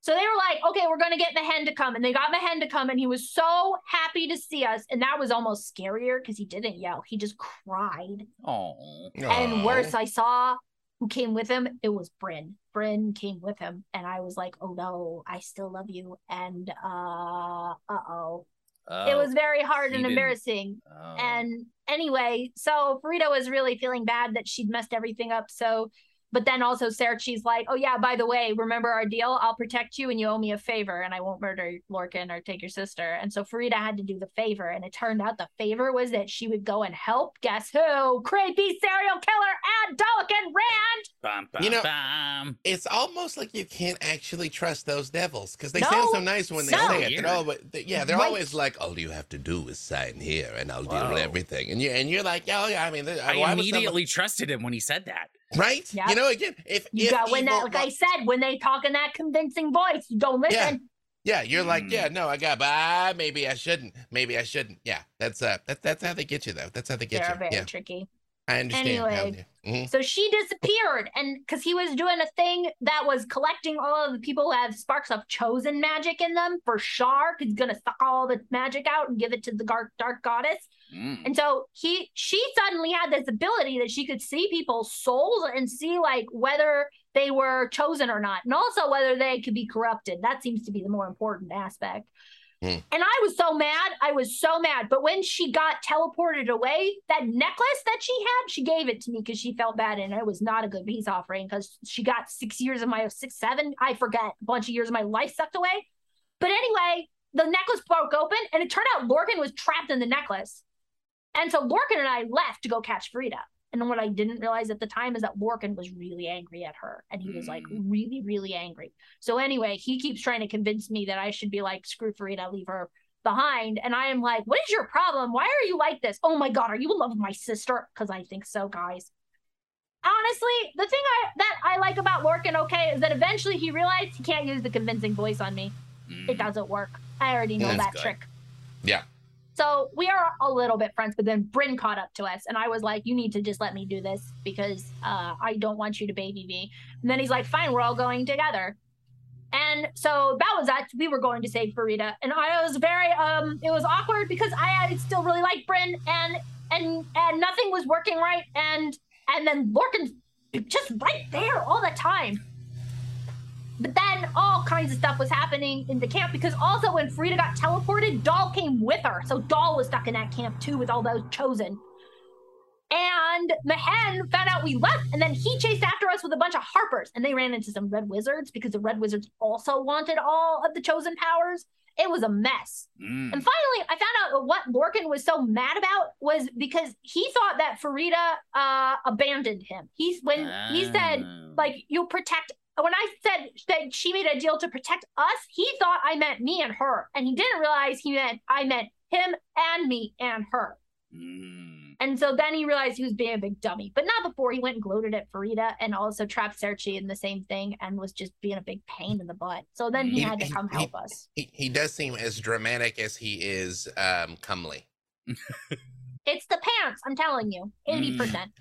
So they were like, "Okay, we're gonna get Mehen to come," and they got Mehen to come, and he was so happy to see us, and that was almost scarier because he didn't yell; he just cried. Oh. And worse, I saw who came with him. It was Brin. Brin came with him, and I was like, "Oh no, I still love you." And uh, uh oh, it was very hard and didn't- embarrassing. Oh. And anyway, so Farideh was really feeling bad that she'd messed everything up. So, but then also Sairché's like, "Oh yeah, by the way, remember our deal? I'll protect you, and you owe me a favor, and I won't murder Lorcan or take your sister." And so Farideh had to do the favor, and it turned out the favor was that she would go and help. Guess who? Creepy serial killer Adolican Rand. Bum, bum, You know- bum. It's almost like you can't actually trust those devils because they No, sound so nice when they no. say it. They're always, they, yeah, they're Right. always like, "All you have to do is sign here, and I'll deal with everything." And you and you're like, "Oh yeah, I mean, th- I why would immediately trusted him when he said that. Someone-" right? Yeah. You know, again, if You if got when that, like I said, when they talk in that convincing voice, you don't listen. Yeah, you're like, Mm. yeah, no, I got, but ah, maybe I shouldn't. Maybe I shouldn't. Yeah, that's uh, that, that's how they get you, though. That's how they get you. They're you. very Yeah, tricky. I understand. Anyway. hmm So she disappeared, and because he was doing a thing that was collecting all of the people who have sparks of chosen magic in them for Shar, he's gonna suck all the magic out and give it to the dark dark goddess. Mm. And so he she suddenly had this ability that she could see people's souls and see like whether they were chosen or not, and also whether they could be corrupted. That seems to be the more important aspect. Hmm. And I was so mad. I was so mad. But when she got teleported away, that necklace that she had, she gave it to me because she felt bad. And it was not a good peace offering because she got six years of my six, seven, I forget, a bunch of years of my life sucked away. But anyway, the necklace broke open and it turned out Lorcan was trapped in the necklace. And so Lorcan and I left to go catch Farideh. And what I didn't realize at the time is that Lorcan was really angry at her. And he was like really, really angry. So anyway, he keeps trying to convince me that I should be like, screw Farideh, leave her behind. And I am like, what is your problem? Why are you like this? Oh my God, are you in love with my sister? Because I think so, guys. Honestly, the thing I that I like about Lorcan, okay, is that eventually he realized he can't use the convincing voice on me. It Mm. doesn't work. I already know That's that good. trick. Yeah. So we are a little bit friends, but then Brin caught up to us, and I was like, "You need to just let me do this because uh, I don't want you to baby me." And then he's like, "Fine, we're all going together." And so that was that. We were going to save Farideh, and I was very um. It was awkward because I, I still really like Brin, and and and nothing was working right, and and then Lorcan's just right there all the time. But then all kinds of stuff was happening in the camp because also when Farideh got teleported, Dahl came with her. So Dahl was stuck in that camp too with all those chosen. And Mehen found out we left, and then he chased after us with a bunch of Harpers, and they ran into some Red Wizards because the Red Wizards also wanted all of the chosen powers. It was a mess. Mm. And finally, I found out what Lorcan was so mad about was because he thought that Farideh uh, abandoned him. He's when he said Oh. like you'll protect when I said that she made a deal to protect us, he thought I meant me and her. And he didn't realize he meant I meant him and me and her. Mm. And so then he realized he was being a big dummy. But not before he went and gloated at Farideh and also trapped Sairché in the same thing and was just being a big pain in the butt. So then he He- had to come he- help us. He, he does seem as dramatic as he is um, comely. It's the pants, I'm telling you. 80%.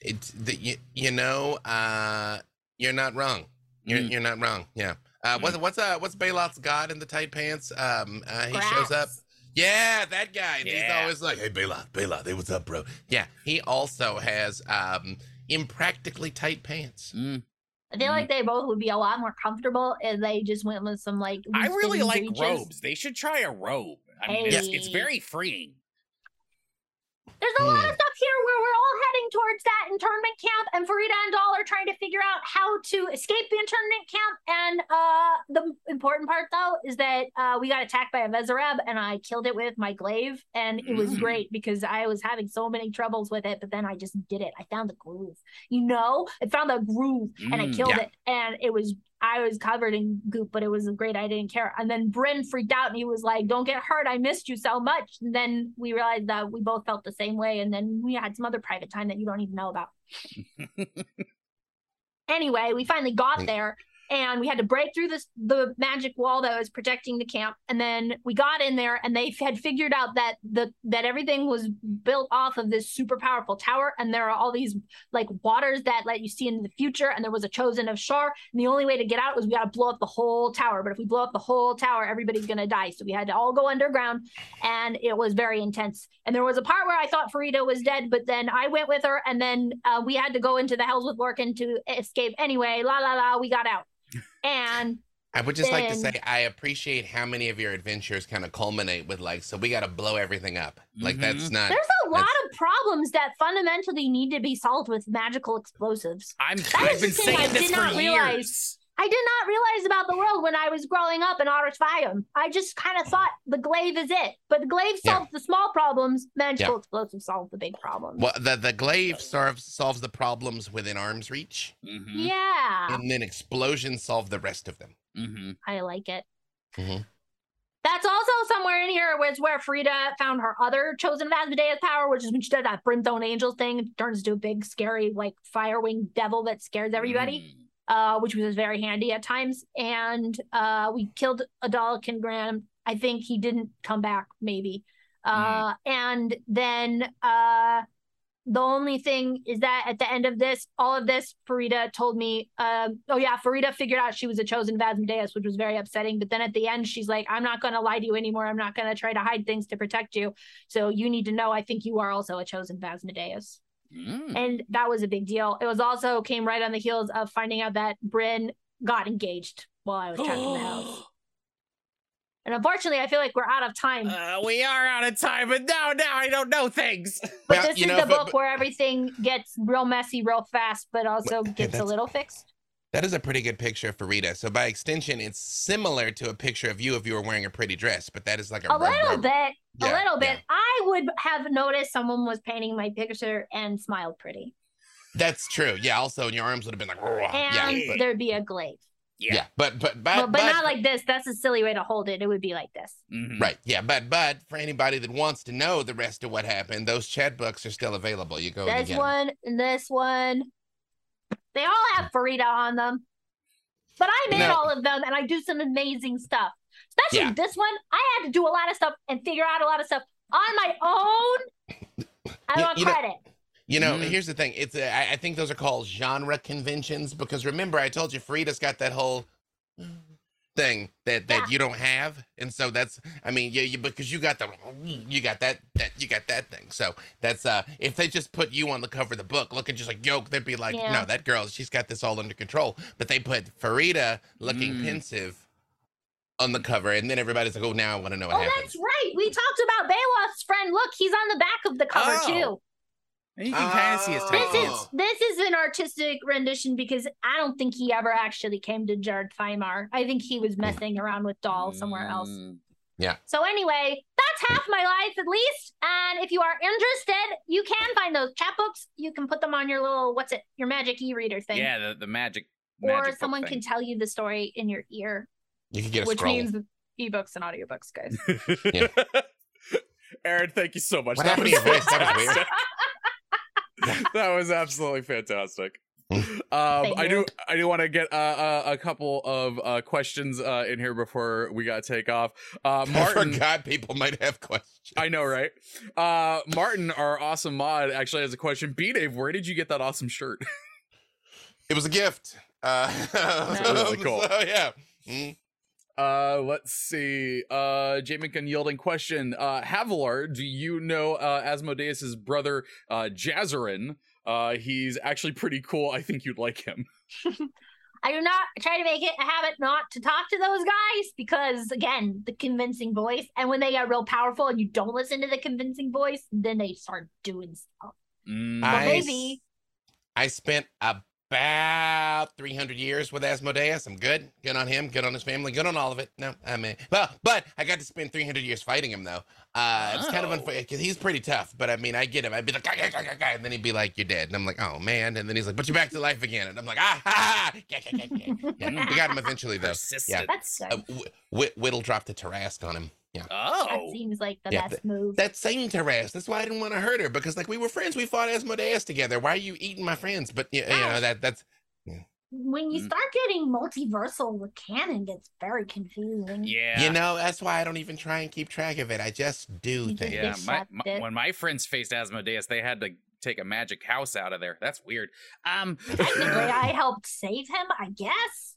It's the, you, you know, uh, you're not wrong. You're Mm. you're not wrong. Yeah. Uh, what's what's uh what's Balot's god in the tight pants? Um, uh, he shows up. Yeah, that guy. He's always like, "Hey, Balot, Balot, hey, what's up, bro?" Yeah, he also has um impractically tight pants. Mm. I feel like they both would be a lot more comfortable if they just went with some like. I really like breeches. robes. They should try a robe. I mean, it's, it's very freeing. There's a lot Hmm. of stuff here where we're all heading towards that internment camp, and Farideh and Dahl are trying to figure out how to escape the internment camp. And uh, the important part, though, is that uh, we got attacked by a Vezareb, and I killed it with my glaive, and it was Mm. great because I was having so many troubles with it, but then I just did it. I found the groove, you know, I found the groove, and I Mm, killed yeah. it, and it was. I was covered in goop, but it was great. I didn't care. And then Brin freaked out and he was like, Don't get hurt. I missed you so much. And then we realized that we both felt the same way. And then we had some other private time that you don't even know about. anyway, we finally got there and we had to break through this the magic wall that was protecting the camp. And then we got in there and they had figured out that the that everything was built off of this super powerful tower. And there are all these like waters that let you see into the future. And there was a chosen of Shar. And the only way to get out was we got to blow up the whole tower. But if we blow up the whole tower, everybody's gonna die. So we had to all go underground, and it was very intense. And there was a part where I thought Farideh was dead, but then I went with her, and then uh, we had to go into the hells with Lorcan to escape. Anyway, la la la, we got out. And I would just like to say I appreciate how many of your adventures kind of culminate with like, so we got to blow everything up. Like mm-hmm. that's not. there's a lot of problems that fundamentally need to be solved with magical explosives. I'm, is I've been the thing I saying this did for not realize. Years. I did not realize about the world when I was growing up in Arush Vayem. I just kind of thought the glaive is it, but the glaive Yeah. solves the small problems. Magical explosives solve the big problems. Well, the the glaive solves solves the problems within arm's reach, Mhm, Yeah, and then explosions solve the rest of them. mhm. I like it. Mhm. That's also somewhere in here was where Farideh found her other chosen of Asmodeus power, which is when she does that brimstone angel thing, it turns into a big, scary, like fire winged devil that scares everybody. Mm. Uh, which was very handy at times. And uh, we killed Adolican Rand. I think he didn't come back, maybe. Uh, And then uh, the only thing is that at the end of this, all of this, Farideh told me, um, oh yeah, Farideh figured out she was a chosen of which was very upsetting. But then at the end, she's like, I'm not going to lie to you anymore. I'm not going to try to hide things to protect you. So you need to know, I think you are also a chosen of Asmodeus Mm. and that was a big deal. It was also came right on the heels of finding out that Brin got engaged while I was trapped in the house. And unfortunately, I feel like we're out of time. Uh, we are out of time, but now, now I don't know things. but well, this is know, the but- book but- where everything gets real messy, real fast, but also Well, gets a little fixed. That is a pretty good picture for Rita. So by extension, it's similar to a picture of you if you were wearing a pretty dress, but that is like a, A rub- little rub- bit, a little bit. yeah. I would have noticed someone was painting my picture and smiled pretty, That's true. Yeah. Also, and your arms would have been like, "Rah." and yeah, but, there'd be a glaive, yeah, but but but, but, but not like this. That's a silly way to hold it. It would be like this. Mhm. Right. Yeah. But but for anybody that wants to know the rest of what happened, those chapbooks are still available. You go. this one this one. They all have Farideh on them. But I made No. all of them and I do some amazing stuff. Especially Yeah. this one. I had to do a lot of stuff and figure out a lot of stuff on my own. I You- want you know- credit. You know, Mhm. here's the thing. It's I think those are called genre conventions because remember I told you Farideh's got that whole thing that that Yeah. you don't have, and so that's I mean yeah you because you got the you got that that you got that thing. So that's uh if they just put you on the cover of the book looking just like yoke, they'd be like Yeah. no that girl she's got this all under control. But they put Farideh looking Mm. pensive on the cover, and then everybody's like oh now I want to know what Oh, happens. that's right. We talked about Beowulf's friend. Look, he's on the back of the cover Oh. too. And you can kind of see his Oh. This is this is an artistic rendition because I don't think he ever actually came to Djerad Thymar. I think he was messing around with dolls somewhere else. Mm. Yeah. So anyway, that's half my life at least. And if you are interested, you can find those chapbooks. You can put them on your little what's it, your magic e-reader thing. Yeah, the, the magic. or magic book someone can tell you the story in your ear, You can get a which scroll. means ebooks and audiobooks, guys. Yeah. Erin, thank you so much. What That happened to was your voice? That was weird. fantastic. that was absolutely fantastic. Um, I do. I do want to get uh, uh, a couple of uh, questions uh, in here before we got to take off. Uh, I Martin, forgot people might have questions. I know, right? Uh, Martin, our awesome mod, actually has a question. B Dave, where did you get that awesome shirt? It was a gift. Uh, really cool. so, yeah. Mm. Uh, let's see. Uh, Jamin Unyielding question. Uh, Havilar, do you know uh, Asmodeus's brother, uh, Jazarin? Uh, he's actually pretty cool. I think you'd like him. I do not try to make it a habit not to talk to those guys because, again, the convincing voice. And when they get real powerful and you don't listen to the convincing voice, then they start doing stuff. Mm. Well, I maybe. I spent about 300 years with Asmodeus. I'm good. Good on him. Good on his family. Good on all of it. No, I mean, well, but I got to spend 300 years fighting him though. Uh, It's kind of unfair because he's pretty tough. But I mean, I get him. I'd be like, "Gah, gah, gah, gah, gah," and then he'd be like, "You're dead," and I'm like, "Oh man!" And then he's like, "But you're back to life again," and I'm like, "Ah, ha, ha, ha. Gah, gah, gah, gah." Yeah, we got him eventually though. Persistent. That's good. Uh, Wh- Wh- Whittle dropped the Tarrasque on him. Yeah. that Oh. seems like the Yeah, best move. That same Tarrasque. That's why I didn't want to hurt her because like we were friends. We fought Asmodeus together. Why are you eating my friends? But yeah, you know that that's when you Mm. start getting multiversal, the canon gets very confusing. Yeah. You know, that's why I don't even try and keep track of it. I just do You just things. Yeah, my, my, when my friends faced Asmodeus, they had to take a magic house out of there. That's weird. Um, Technically, I helped save him, I guess.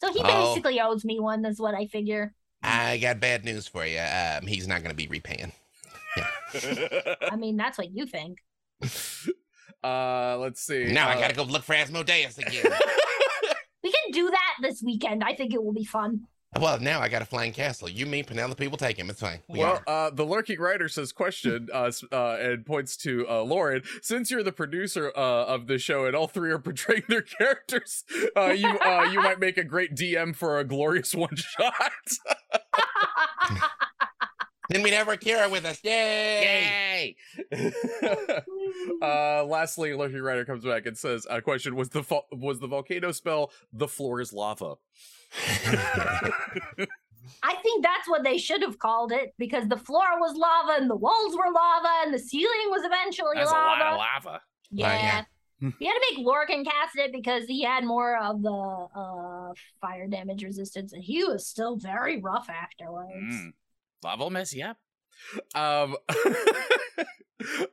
So he Oh. basically owes me one, is what I figure. I got bad news for you. Um, he's not going to be repaying. Yeah. I mean, that's what you think. uh, let's see. Now I Uh, got to go look for Asmodeus again. We can do that this weekend. I think it will be fun. Well, now I got a flying castle. You, me, Penelope will take him. It's fine. We Well, uh, the lurking writer says, "Question," uh, uh, and points to uh, Lauren. Since you're the producer uh, of the show, and all three are portraying their characters, uh, you uh, you might make a great DM for a glorious one shot. then we'd have Akira with us. Yay! Yay! uh, lastly, lurking writer comes back and says, "A question: Was the fo- was the volcano spell the floor is lava?" I think that's what they should have called it because the floor was lava and the walls were lava and the ceiling was eventually That's a lot lava. of lava. Yeah. yeah. You had to make Lorcan cast it because he had more of the uh, fire damage resistance, and he was still very rough afterwards. Mm. Lava will mess you. Um.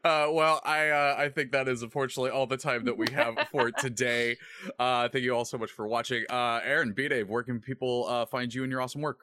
uh. Well, I uh, I think that is unfortunately all the time that we have for today. Uh. Thank you all so much for watching. Uh. Erin, B Dave, where can people uh find you and your awesome work?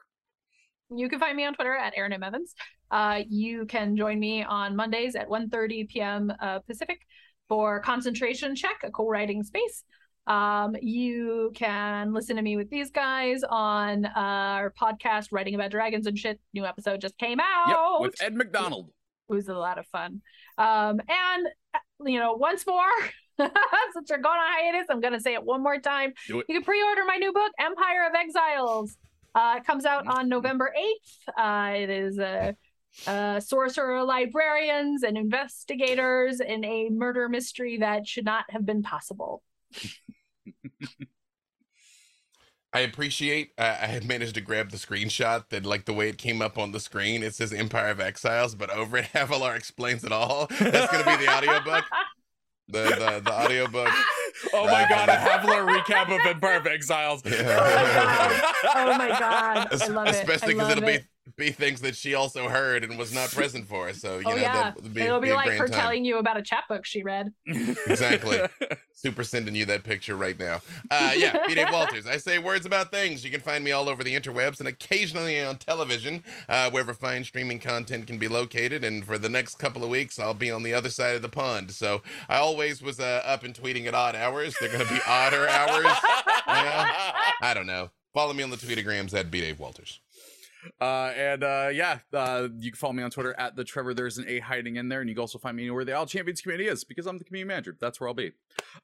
You can find me on Twitter at Erin M. Evans. Uh, you can join me on Mondays at 1.30 p.m. Uh, Pacific for Concentration Check, a co-writing space. Um, you can listen to me with these guys on uh, our podcast, Writing About Dragons and Shit. New episode just came out. Yep, with Ed McDonald. It was a lot of fun. Um, and uh, you know, once more, since we're going on hiatus, I'm gonna say it one more time. You can pre-order my new book, Empire of Exiles. Uh, it comes out on November 8th. Uh, it is a, uh sorcerer librarians and investigators in a murder mystery that should not have been possible. I appreciate. Uh, I had managed to grab the screenshot that, like, the way it came up on the screen. It says Empire of Exiles, but over it, Havilar explains it all. That's going to be the audiobook. The the the audiobook. Oh my god, a Havilar recap of Empire of Exiles. Yeah. Oh my god, I love it. Especially I because love it'll be it. Be things that she also heard and was not present for. So you oh know yeah, that would be, it'll be, a like grand her time. telling you about a chapbook she read. Exactly. Super sending you that picture right now. Uh, yeah, B. Dave Walters. I say words about things. You can find me all over the interwebs and occasionally on television, uh, wherever fine streaming content can be located. And for the next couple of weeks, I'll be on the other side of the pond. So I always was uh, up and tweeting at odd hours. They're going to be odder hours. I don't know. Follow me on the tweetagrams at B. Dave Walters. Uh, and uh, yeah, uh, you can follow me on Twitter at the Trevor. There's an A hiding in there, and you can also find me anywhere the All Champions community is because I'm the community manager. That's where I'll be.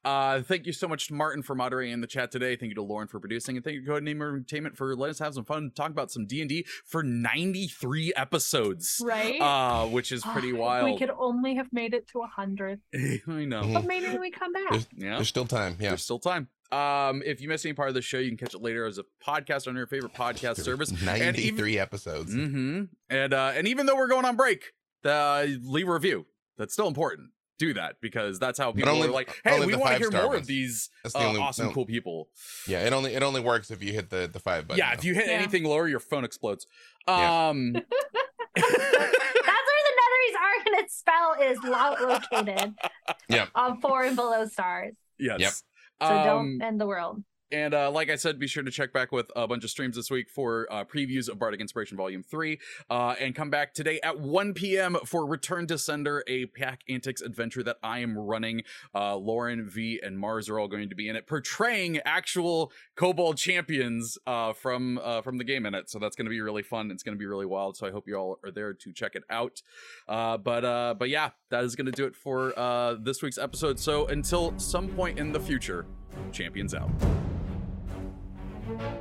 Uh, thank you so much to Martin for moderating in the chat today. Thank you to Lauren for producing, and thank you to Code Name Entertainment for letting us have some fun, talk about some D and D for 93 episodes, Right? uh, which is pretty Oh, wild. We could only have made it to a hundred, I know. But maybe we come back. There's- Yeah. There's still time. Yeah. There's still time. Um, if you missed any part of the show, you can catch it later as a podcast on your favorite podcast service. 93 episodes. Mm-hmm. And uh, and even though we're going on break, uh, leave a review. That's still important. Do that because that's how people only- are like, hey, we want to hear more ones. of these That's uh, only awesome, no. cool people. Yeah, it only it only works if you hit the the five button. yeah, though. if you hit Yeah. anything lower, your phone explodes. Um, That's where the Netherese Arcanate spell is located. Yep. On four and below stars. yes. Yep. So Um, don't end the world. And uh, like I said, be sure to check back with a bunch of streams this week for uh, previews of Bardic Inspiration Volume 3. Uh, and come back today at 1 p.m. for Return to Sender, a Pack Antics adventure that I am running. Uh, Lauren, V, and Mars are all going to be in it, portraying actual Kobold champions uh, from uh, from the game in it. So that's going to be really fun. It's going to be really wild. So I hope you all are there to check it out. But but yeah, that is going to do it for this week's episode. So until some point in the future, champions out thank you